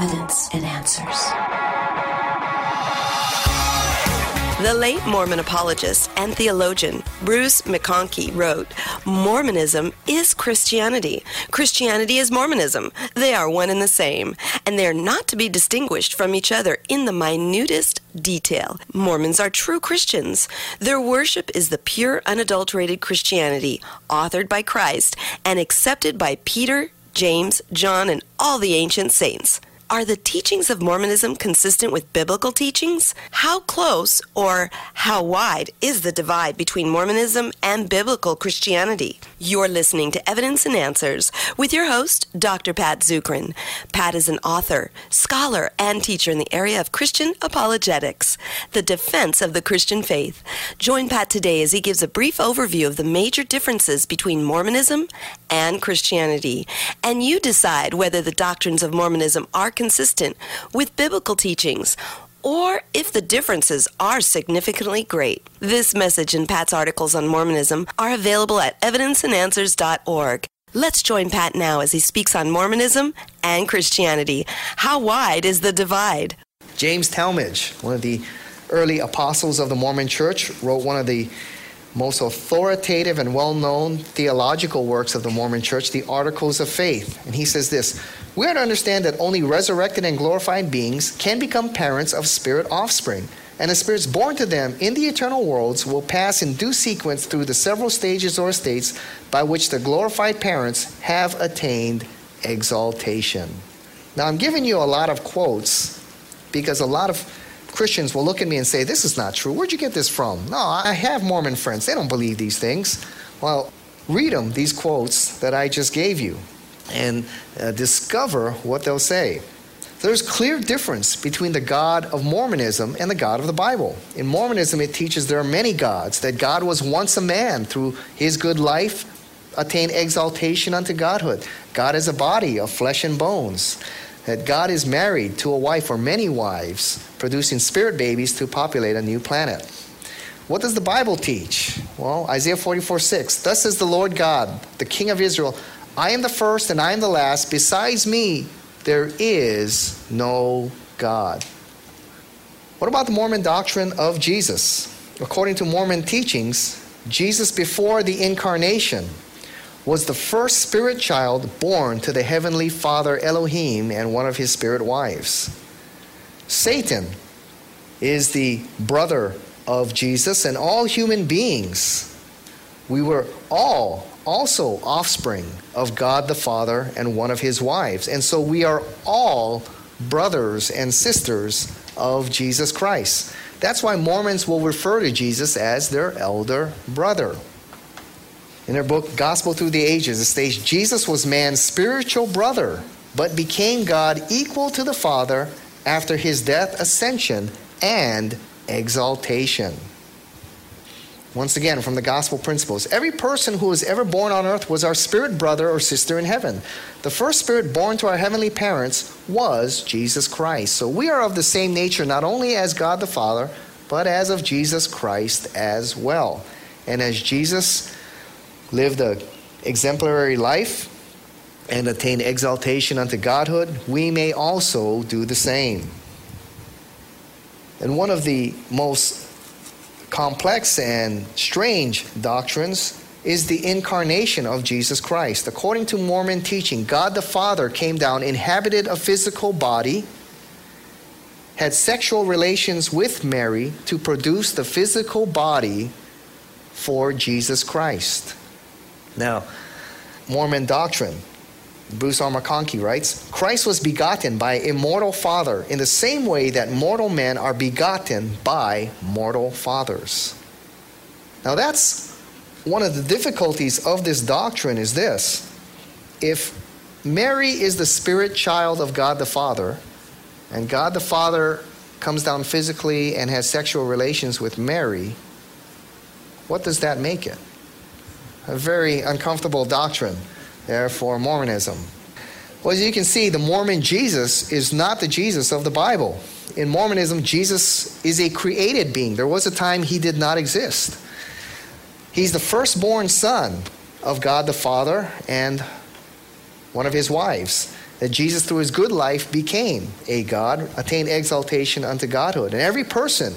evidence and answers. The late Mormon apologist and theologian Bruce McConkie wrote, Mormonism is Christianity. Christianity is Mormonism. They are one and the same, and they are not to be distinguished from each other in the minutest detail. Mormons are true Christians. Their worship is the pure, unadulterated Christianity, authored by Christ and accepted by Peter, James, John, and all the ancient saints. Are the teachings of Mormonism consistent with biblical teachings? How close or how wide is the divide between Mormonism and biblical Christianity? You're listening to Evidence and Answers with your host, Dr. Pat Zukeran. Pat is an author, scholar, and teacher in the area of Christian apologetics, the defense of the Christian faith. Join Pat today as he gives a brief overview of the major differences between Mormonism and Christianity, and you decide whether the doctrines of Mormonism are consistent with biblical teachings or if the differences are significantly great. This message and Pat's articles on Mormonism are available at evidenceandanswers.org. Let's join Pat now as he speaks on Mormonism and Christianity. How wide is the divide? James Talmage, one of the early apostles of the Mormon Church, wrote one of the most authoritative and well known theological works of the Mormon Church, the Articles of Faith. And he says this We are to understand that only resurrected and glorified beings can become parents of spirit offspring. And the spirits born to them in the eternal worlds will pass in due sequence through the several stages or states by which the glorified parents have attained exaltation. Now, I'm giving you a lot of quotes because a lot of Christians will look at me and say, This is not true. Where'd you get this from? No, I have Mormon friends. They don't believe these things. Well, read them, these quotes that I just gave you, and uh, discover what they'll say. There's clear difference between the God of Mormonism and the God of the Bible. In Mormonism, it teaches there are many gods, that God was once a man through his good life, attained exaltation unto godhood. God is a body of flesh and bones that God is married to a wife or many wives, producing spirit babies to populate a new planet. What does the Bible teach? Well, Isaiah 44 6. Thus says the Lord God, the King of Israel I am the first and I am the last. Besides me, there is no God. What about the Mormon doctrine of Jesus? According to Mormon teachings, Jesus before the incarnation was the first spirit child born to the heavenly Father Elohim and one of his spirit wives. Satan is the brother of Jesus and all human beings. We were all also offspring of God the Father and one of his wives. And so we are all brothers and sisters of Jesus Christ. That's why Mormons will refer to Jesus as their elder brother. In their book, Gospel Through the Ages, it states Jesus was man's spiritual brother, but became God equal to the Father after his death, ascension, and exaltation. Once again, from the gospel principles, every person who was ever born on earth was our spirit brother or sister in heaven. The first spirit born to our heavenly parents was Jesus Christ. So we are of the same nature, not only as God the Father, but as of Jesus Christ as well. And as Jesus lived a exemplary life and attain exaltation unto godhood, we may also do the same. And one of the most complex and strange doctrines is the incarnation of Jesus Christ. According to Mormon teaching, God the Father came down, inhabited a physical body, had sexual relations with Mary to produce the physical body for Jesus Christ. Now, Mormon doctrine, Bruce R. McConkie writes Christ was begotten by immortal Father in the same way that mortal men are begotten by mortal fathers. Now, that's one of the difficulties of this doctrine is this. If Mary is the spirit child of God the Father, and God the Father comes down physically and has sexual relations with Mary, what does that make it? a very uncomfortable doctrine there for Mormonism. Well, as you can see, the Mormon Jesus is not the Jesus of the Bible. In Mormonism, Jesus is a created being. There was a time he did not exist. He's the firstborn son of God the Father and one of his wives. that Jesus, through his good life, became a God, attained exaltation unto Godhood. And every person,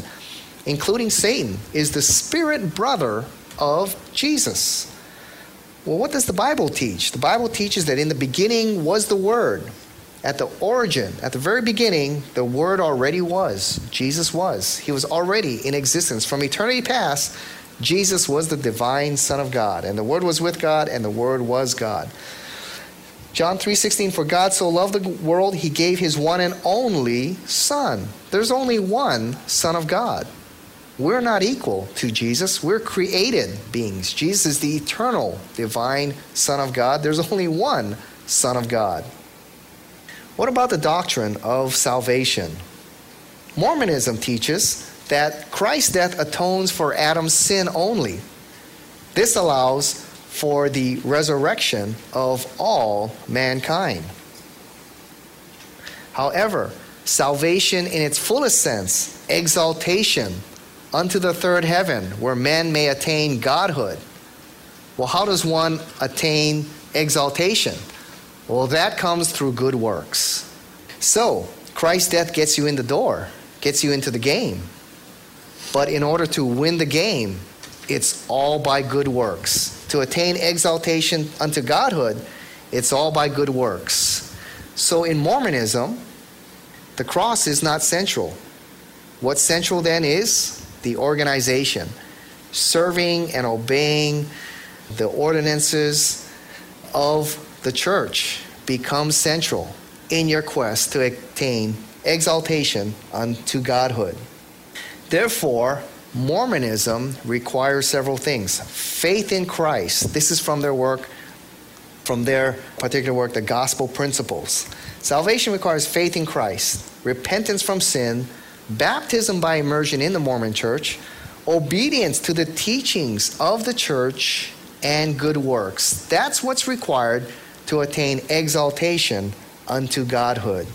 including Satan, is the spirit brother of Jesus. Well, what does the Bible teach? The Bible teaches that in the beginning was the Word. At the origin, at the very beginning, the Word already was. Jesus was. He was already in existence. From eternity past, Jesus was the divine Son of God. And the Word was with God, and the Word was God. John 3:16 For God so loved the world he gave his one and only son. There's only one son of God. We're not equal to Jesus. We're created beings. Jesus is the eternal divine son of God. There's only one son of God. What about the doctrine of salvation? Mormonism teaches that Christ's death atones for Adam's sin only. This allows for the resurrection of all mankind. However, salvation in its fullest sense, exaltation unto the third heaven, where men may attain godhood. Well, how does one attain exaltation? Well, that comes through good works. So, Christ's death gets you in the door, gets you into the game. But in order to win the game, it's all by good works to attain exaltation unto godhood, it's all by good works. So in Mormonism, the cross is not central. What's central then is the organization, serving and obeying the ordinances of the church becomes central in your quest to attain exaltation unto godhood. Therefore, Mormonism requires several things faith in Christ. This is from their work, from their particular work, the Gospel Principles. Salvation requires faith in Christ, repentance from sin, baptism by immersion in the Mormon church, obedience to the teachings of the church, and good works. That's what's required to attain exaltation unto Godhood.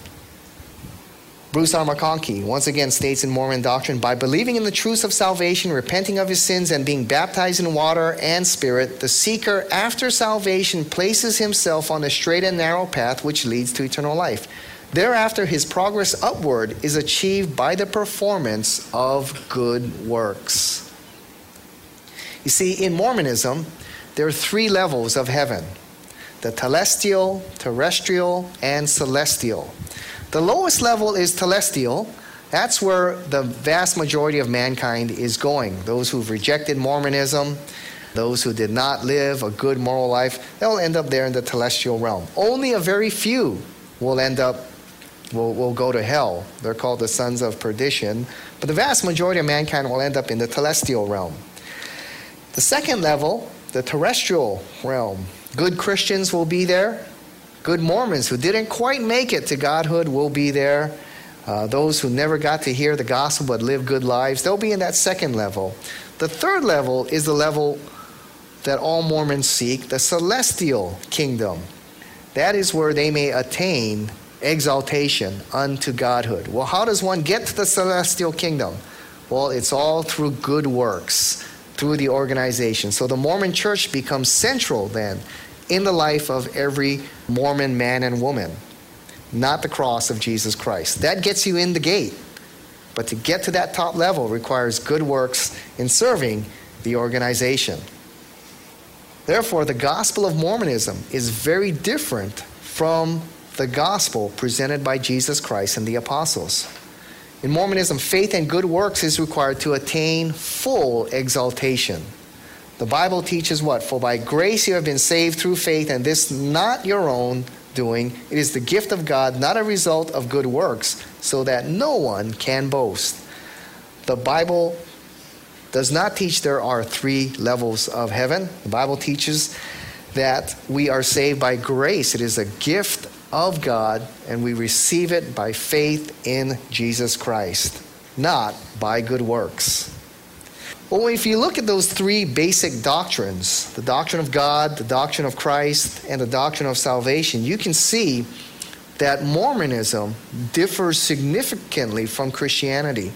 Bruce R. McConkie once again states in Mormon doctrine by believing in the truths of salvation, repenting of his sins, and being baptized in water and spirit, the seeker after salvation places himself on the straight and narrow path which leads to eternal life. Thereafter, his progress upward is achieved by the performance of good works. You see, in Mormonism, there are three levels of heaven the telestial, terrestrial, and celestial. The lowest level is telestial. That's where the vast majority of mankind is going. Those who've rejected Mormonism, those who did not live a good moral life, they'll end up there in the telestial realm. Only a very few will end up, will, will go to hell. They're called the sons of perdition. But the vast majority of mankind will end up in the celestial realm. The second level, the terrestrial realm, good Christians will be there good Mormons who didn't quite make it to godhood will be there. Uh, those who never got to hear the gospel but live good lives, they'll be in that second level. The third level is the level that all Mormons seek the celestial kingdom. That is where they may attain exaltation unto godhood. Well, how does one get to the celestial kingdom? Well, it's all through good works, through the organization. So the Mormon church becomes central then in the life of every Mormon man and woman, not the cross of Jesus Christ. That gets you in the gate. But to get to that top level requires good works in serving the organization. Therefore, the gospel of Mormonism is very different from the gospel presented by Jesus Christ and the apostles. In Mormonism, faith and good works is required to attain full exaltation. The Bible teaches what? For by grace you have been saved through faith, and this not your own doing. It is the gift of God, not a result of good works, so that no one can boast. The Bible does not teach there are three levels of heaven. The Bible teaches that we are saved by grace. It is a gift of God, and we receive it by faith in Jesus Christ, not by good works. Well, if you look at those three basic doctrines the doctrine of God, the doctrine of Christ, and the doctrine of salvation you can see that Mormonism differs significantly from Christianity.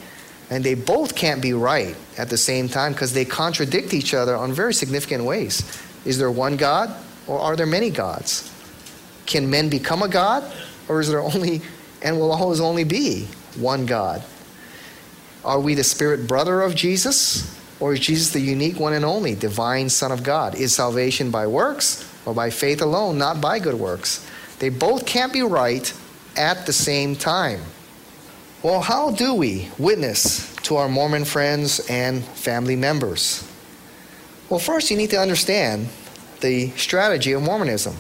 And they both can't be right at the same time because they contradict each other on very significant ways. Is there one God or are there many gods? Can men become a God Or is there only and will always only be one God? Are we the spirit brother of Jesus? Or is Jesus the unique one and only divine Son of God? Is salvation by works or by faith alone, not by good works? They both can't be right at the same time. Well, how do we witness to our Mormon friends and family members? Well, first, you need to understand the strategy of Mormonism.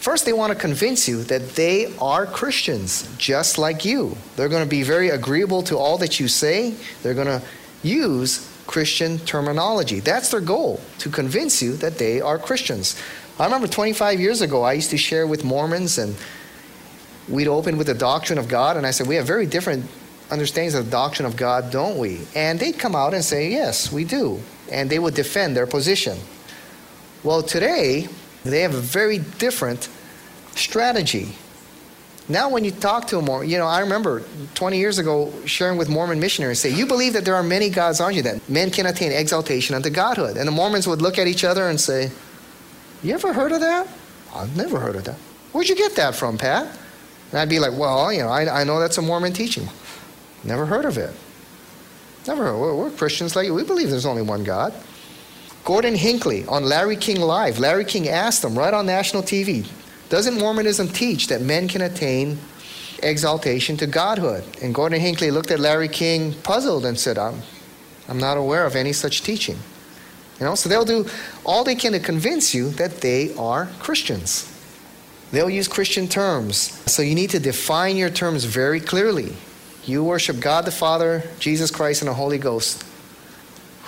First, they want to convince you that they are Christians, just like you. They're going to be very agreeable to all that you say. They're going to use Christian terminology. That's their goal, to convince you that they are Christians. I remember 25 years ago, I used to share with Mormons, and we'd open with the doctrine of God, and I said, We have very different understandings of the doctrine of God, don't we? And they'd come out and say, Yes, we do. And they would defend their position. Well, today, they have a very different strategy. Now, when you talk to them, you know, I remember 20 years ago sharing with Mormon missionaries, say, You believe that there are many gods, aren't you? That men can attain exaltation unto godhood. And the Mormons would look at each other and say, You ever heard of that? I've never heard of that. Where'd you get that from, Pat? And I'd be like, Well, you know, I, I know that's a Mormon teaching. Never heard of it. Never heard. We're, we're Christians like you. We believe there's only one God. Gordon Hinckley on Larry King Live. Larry King asked him right on national TV Doesn't Mormonism teach that men can attain exaltation to godhood? And Gordon Hinckley looked at Larry King puzzled and said, I'm, I'm not aware of any such teaching. You know, so they'll do all they can to convince you that they are Christians. They'll use Christian terms. So you need to define your terms very clearly. You worship God the Father, Jesus Christ, and the Holy Ghost.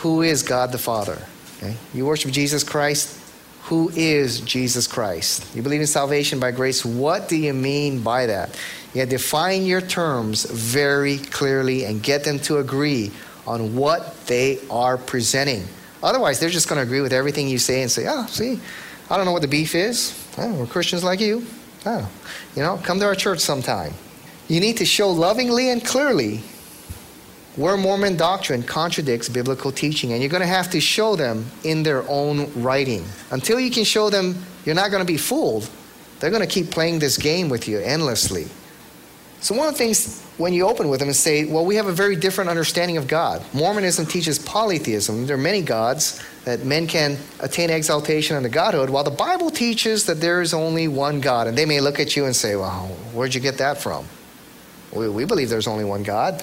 Who is God the Father? Okay? You worship Jesus Christ. Who is Jesus Christ? You believe in salvation by grace. What do you mean by that? You have to define your terms very clearly and get them to agree on what they are presenting. Otherwise, they're just going to agree with everything you say and say, oh, see, I don't know what the beef is. Oh, we're Christians like you. Oh, you know, come to our church sometime. You need to show lovingly and clearly where Mormon doctrine contradicts biblical teaching, and you're going to have to show them in their own writing. Until you can show them you're not going to be fooled, they're going to keep playing this game with you endlessly. So, one of the things when you open with them and say, well, we have a very different understanding of God. Mormonism teaches polytheism. There are many gods, that men can attain exaltation unto godhood, while the Bible teaches that there is only one God. And they may look at you and say, well, where'd you get that from? We, we believe there's only one God.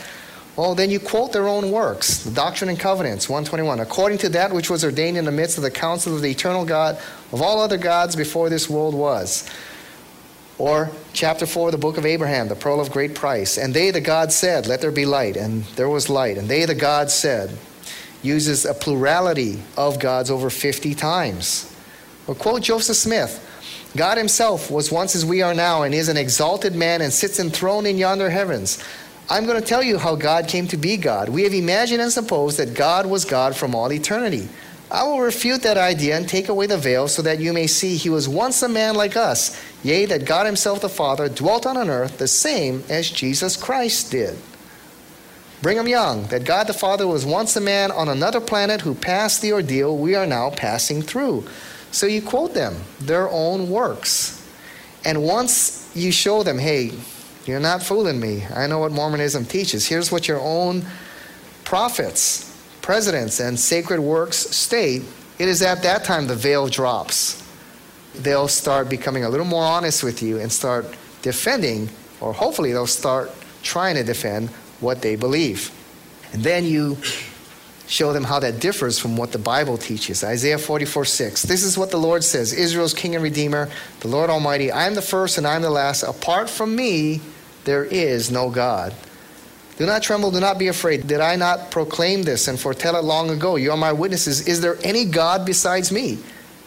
Well, then you quote their own works, the Doctrine and Covenants, 121. According to that which was ordained in the midst of the council of the eternal God, of all other gods before this world was. Or chapter 4 of the book of Abraham, the pearl of great price. And they, the gods, said, Let there be light. And there was light. And they, the gods, said, uses a plurality of gods over 50 times. Or quote Joseph Smith God himself was once as we are now, and is an exalted man, and sits enthroned in yonder heavens. I'm going to tell you how God came to be God. We have imagined and supposed that God was God from all eternity. I will refute that idea and take away the veil so that you may see he was once a man like us, yea, that God himself the Father dwelt on an earth the same as Jesus Christ did. Brigham Young, that God the Father was once a man on another planet who passed the ordeal we are now passing through. So you quote them, their own works. And once you show them, hey, you're not fooling me. I know what Mormonism teaches. Here's what your own prophets, presidents, and sacred works state. It is at that time the veil drops. They'll start becoming a little more honest with you and start defending, or hopefully they'll start trying to defend what they believe. And then you show them how that differs from what the Bible teaches. Isaiah 44 6. This is what the Lord says Israel's King and Redeemer, the Lord Almighty, I am the first and I am the last. Apart from me, there is no God. Do not tremble, do not be afraid. Did I not proclaim this and foretell it long ago? You are my witnesses. Is there any God besides me?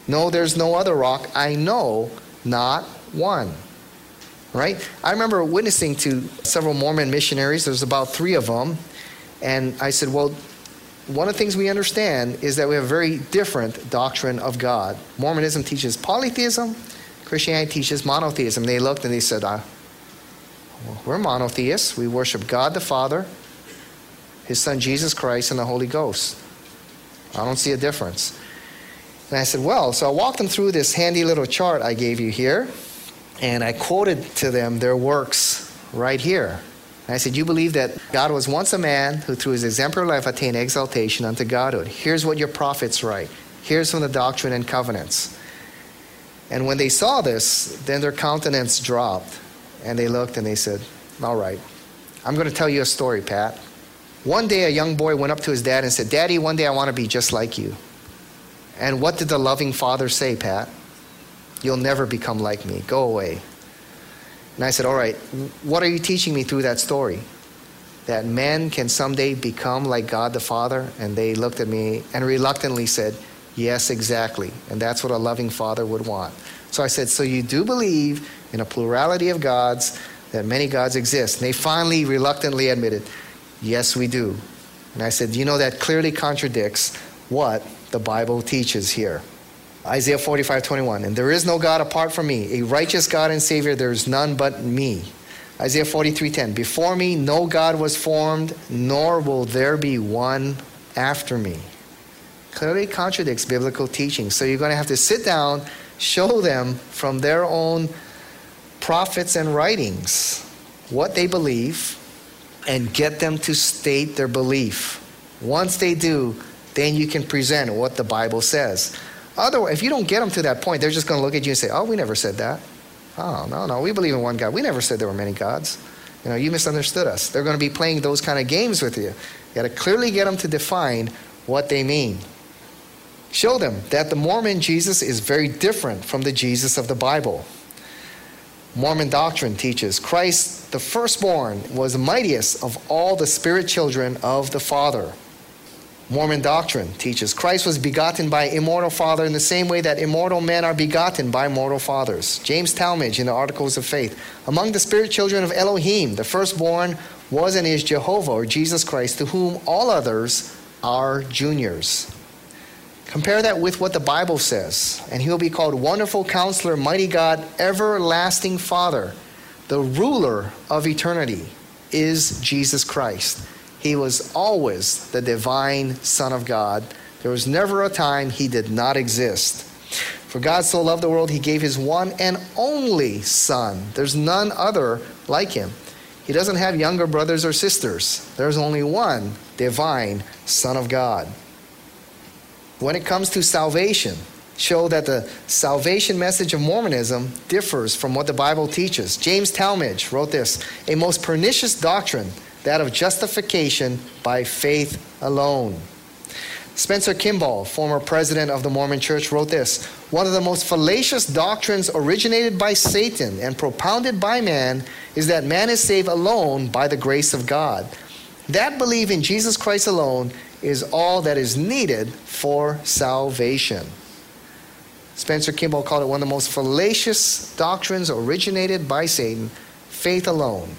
No, there's no other rock. I know not one. Right? I remember witnessing to several Mormon missionaries. There's about three of them. And I said, Well, one of the things we understand is that we have a very different doctrine of God. Mormonism teaches polytheism, Christianity teaches monotheism. They looked and they said, uh, we're monotheists. We worship God the Father, His Son Jesus Christ, and the Holy Ghost. I don't see a difference. And I said, Well, so I walked them through this handy little chart I gave you here. And I quoted to them their works right here. And I said, You believe that God was once a man who, through his exemplary life, attained exaltation unto Godhood. Here's what your prophets write. Here's from the Doctrine and Covenants. And when they saw this, then their countenance dropped. And they looked and they said, All right, I'm going to tell you a story, Pat. One day, a young boy went up to his dad and said, Daddy, one day I want to be just like you. And what did the loving father say, Pat? You'll never become like me. Go away. And I said, All right, what are you teaching me through that story? That men can someday become like God the Father? And they looked at me and reluctantly said, Yes, exactly. And that's what a loving father would want. So I said, So you do believe in a plurality of gods, that many gods exist? And they finally reluctantly admitted, Yes, we do. And I said, You know, that clearly contradicts what the Bible teaches here. Isaiah 45, 21. And there is no God apart from me, a righteous God and Savior, there is none but me. Isaiah 43, 10. Before me no God was formed, nor will there be one after me. Clearly contradicts biblical teaching. So you're going to have to sit down, show them from their own prophets and writings what they believe, and get them to state their belief. Once they do, then you can present what the Bible says. Otherwise, if you don't get them to that point, they're just going to look at you and say, "Oh, we never said that." Oh, no, no, we believe in one God. We never said there were many gods. You know, you misunderstood us. They're going to be playing those kind of games with you. You got to clearly get them to define what they mean. Show them that the Mormon Jesus is very different from the Jesus of the Bible. Mormon doctrine teaches Christ, the firstborn, was the mightiest of all the spirit children of the Father. Mormon doctrine teaches Christ was begotten by immortal Father in the same way that immortal men are begotten by mortal fathers. James Talmage in the Articles of Faith. Among the spirit children of Elohim, the firstborn was and is Jehovah or Jesus Christ, to whom all others are juniors. Compare that with what the Bible says, and he will be called Wonderful Counselor, Mighty God, Everlasting Father. The ruler of eternity is Jesus Christ. He was always the divine Son of God. There was never a time he did not exist. For God so loved the world, he gave his one and only Son. There's none other like him. He doesn't have younger brothers or sisters. There's only one divine Son of God. When it comes to salvation, show that the salvation message of Mormonism differs from what the Bible teaches. James Talmage wrote this A most pernicious doctrine that of justification by faith alone. Spencer Kimball, former president of the Mormon Church, wrote this One of the most fallacious doctrines originated by Satan and propounded by man is that man is saved alone by the grace of God. That belief in Jesus Christ alone is all that is needed for salvation. Spencer Kimball called it one of the most fallacious doctrines originated by Satan faith alone.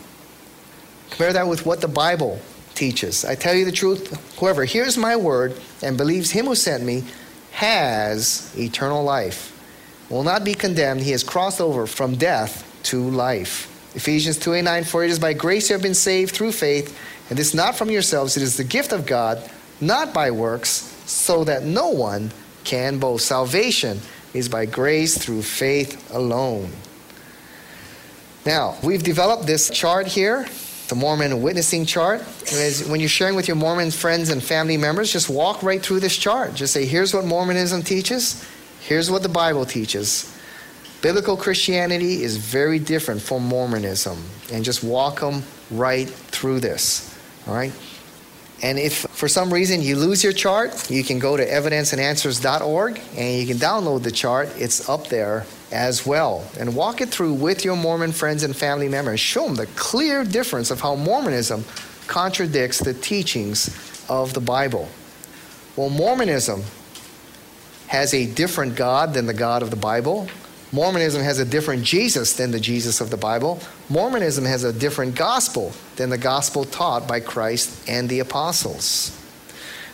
Compare that with what the Bible teaches. I tell you the truth, whoever hears my word and believes him who sent me has eternal life. Will not be condemned. He has crossed over from death to life. Ephesians 2 8 9, for it is by grace you have been saved through faith, and this not from yourselves, it is the gift of God, not by works, so that no one can boast. Salvation is by grace through faith alone. Now, we've developed this chart here the Mormon witnessing chart. when you're sharing with your Mormon friends and family members, just walk right through this chart. Just say, here's what Mormonism teaches, here's what the Bible teaches. Biblical Christianity is very different from Mormonism. And just walk them right through this. All right? And if for some reason you lose your chart, you can go to evidenceandanswers.org and you can download the chart. It's up there as well. And walk it through with your Mormon friends and family members. Show them the clear difference of how Mormonism contradicts the teachings of the Bible. Well, Mormonism has a different God than the God of the Bible. Mormonism has a different Jesus than the Jesus of the Bible. Mormonism has a different gospel than the gospel taught by Christ and the apostles.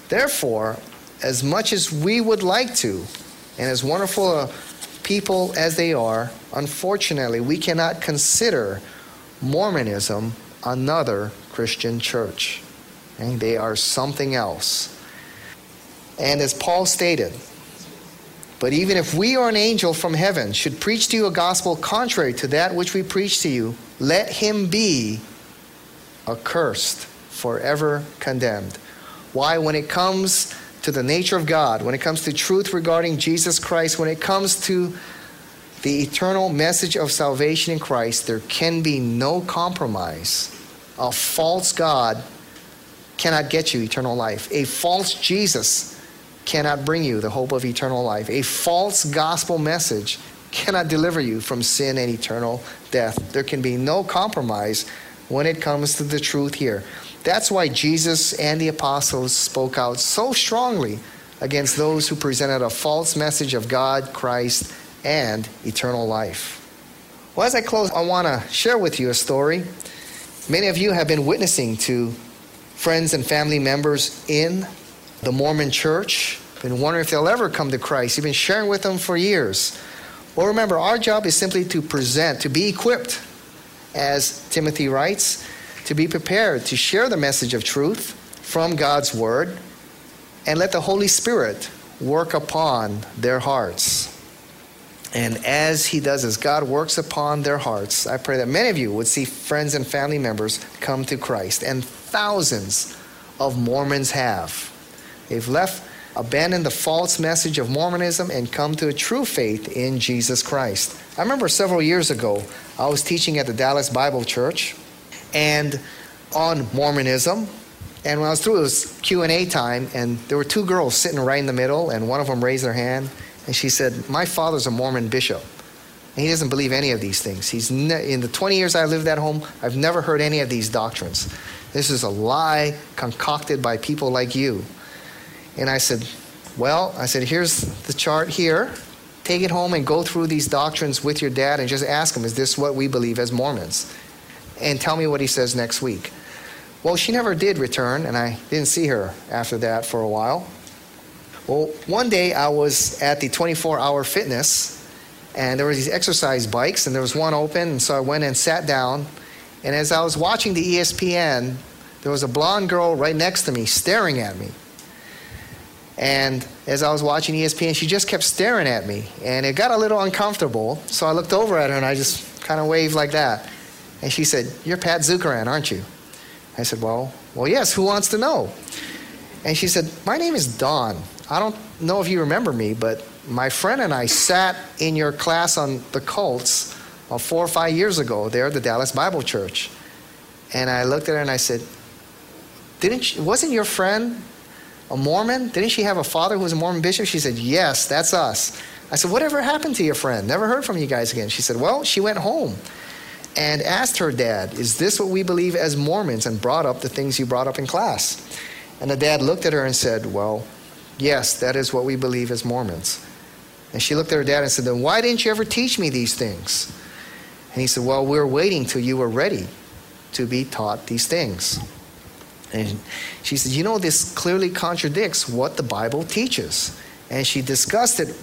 Therefore, as much as we would like to, and as wonderful a people as they are, unfortunately, we cannot consider Mormonism another Christian church. Okay? They are something else. And as Paul stated, But even if we or an angel from heaven should preach to you a gospel contrary to that which we preach to you, let him be accursed, forever condemned. Why? When it comes to the nature of God, when it comes to truth regarding Jesus Christ, when it comes to the eternal message of salvation in Christ, there can be no compromise. A false God cannot get you eternal life. A false Jesus cannot bring you the hope of eternal life. A false gospel message cannot deliver you from sin and eternal death. There can be no compromise when it comes to the truth here. That's why Jesus and the apostles spoke out so strongly against those who presented a false message of God, Christ, and eternal life. Well, as I close, I want to share with you a story. Many of you have been witnessing to friends and family members in the Mormon church, been wondering if they'll ever come to Christ. You've been sharing with them for years. Well, remember, our job is simply to present, to be equipped, as Timothy writes, to be prepared to share the message of truth from God's Word and let the Holy Spirit work upon their hearts. And as He does, as God works upon their hearts, I pray that many of you would see friends and family members come to Christ. And thousands of Mormons have. They've left, abandoned the false message of Mormonism and come to a true faith in Jesus Christ. I remember several years ago, I was teaching at the Dallas Bible Church and on Mormonism. And when I was through, it was Q&A time, and there were two girls sitting right in the middle, and one of them raised her hand, and she said, my father's a Mormon bishop. And he doesn't believe any of these things. He's ne- in the 20 years I lived at home, I've never heard any of these doctrines. This is a lie concocted by people like you. And I said, Well, I said, here's the chart here. Take it home and go through these doctrines with your dad and just ask him, Is this what we believe as Mormons? And tell me what he says next week. Well, she never did return, and I didn't see her after that for a while. Well, one day I was at the 24 hour fitness, and there were these exercise bikes, and there was one open, and so I went and sat down. And as I was watching the ESPN, there was a blonde girl right next to me staring at me. And as I was watching ESPN, she just kept staring at me. And it got a little uncomfortable. So I looked over at her and I just kind of waved like that. And she said, You're Pat Zukeran, aren't you? I said, Well, well, yes, who wants to know? And she said, My name is Dawn. I don't know if you remember me, but my friend and I sat in your class on the cults uh, four or five years ago there at the Dallas Bible Church. And I looked at her and I said, Didn't she, wasn't your friend a Mormon? Didn't she have a father who was a Mormon bishop? She said, Yes, that's us. I said, Whatever happened to your friend? Never heard from you guys again. She said, Well, she went home and asked her dad, Is this what we believe as Mormons? and brought up the things you brought up in class. And the dad looked at her and said, Well, yes, that is what we believe as Mormons. And she looked at her dad and said, Then why didn't you ever teach me these things? And he said, Well, we we're waiting till you were ready to be taught these things. And she said, You know, this clearly contradicts what the Bible teaches. And she discussed it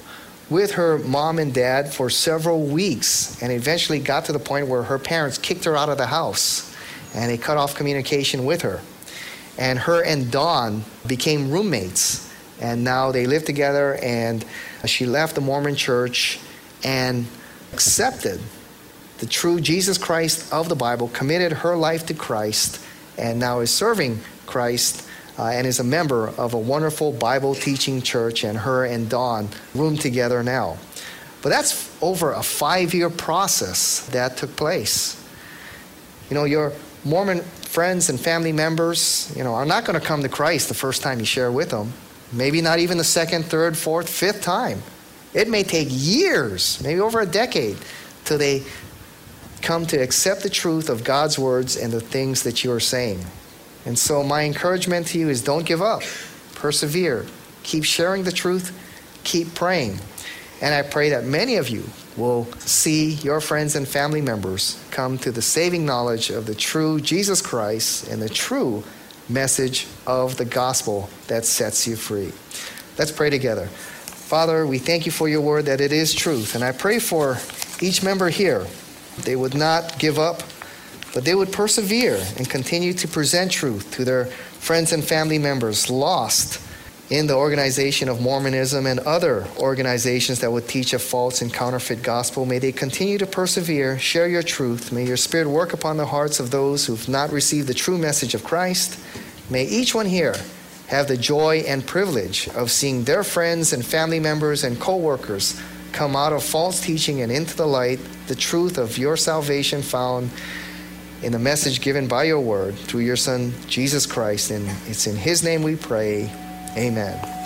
with her mom and dad for several weeks and eventually got to the point where her parents kicked her out of the house and they cut off communication with her. And her and Dawn became roommates. And now they live together, and she left the Mormon church and accepted the true Jesus Christ of the Bible, committed her life to Christ, and now is serving Christ uh, and is a member of a wonderful Bible teaching church. And her and Dawn room together now. But that's over a five year process that took place. You know, your Mormon friends and family members, you know, are not going to come to Christ the first time you share with them. Maybe not even the second, third, fourth, fifth time. It may take years, maybe over a decade, till they come to accept the truth of God's words and the things that you are saying. And so, my encouragement to you is don't give up, persevere, keep sharing the truth, keep praying. And I pray that many of you will see your friends and family members come to the saving knowledge of the true Jesus Christ and the true message of the gospel that sets you free. Let's pray together. Father, we thank you for your word that it is truth. And I pray for each member here they would not give up, but they would persevere and continue to present truth to their friends and family members lost in the organization of Mormonism and other organizations that would teach a false and counterfeit gospel. May they continue to persevere, share your truth. May your spirit work upon the hearts of those who've not received the true message of Christ. May each one here have the joy and privilege of seeing their friends and family members and co workers come out of false teaching and into the light, the truth of your salvation found in the message given by your word through your Son, Jesus Christ. And it's in His name we pray. Amen.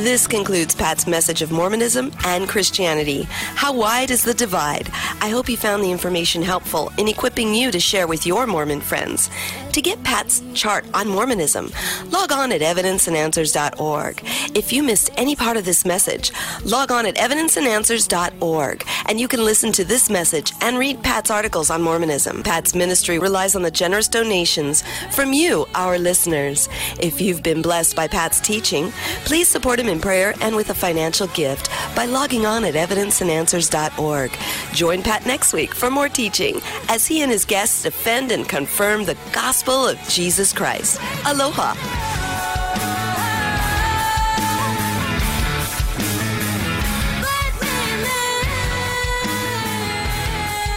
This concludes Pat's message of Mormonism and Christianity. How wide is the divide? I hope you found the information helpful in equipping you to share with your Mormon friends. To get Pat's chart on Mormonism, log on at evidenceandanswers.org. If you missed any part of this message, log on at evidenceandanswers.org and you can listen to this message and read Pat's articles on Mormonism. Pat's ministry relies on the generous donations from you, our listeners. If you've been blessed by Pat's teaching, please support him in prayer and with a financial gift by logging on at evidenceandanswers.org. Join Pat next week for more teaching as he and his guests defend and confirm the gospel of Jesus Christ. Aloha.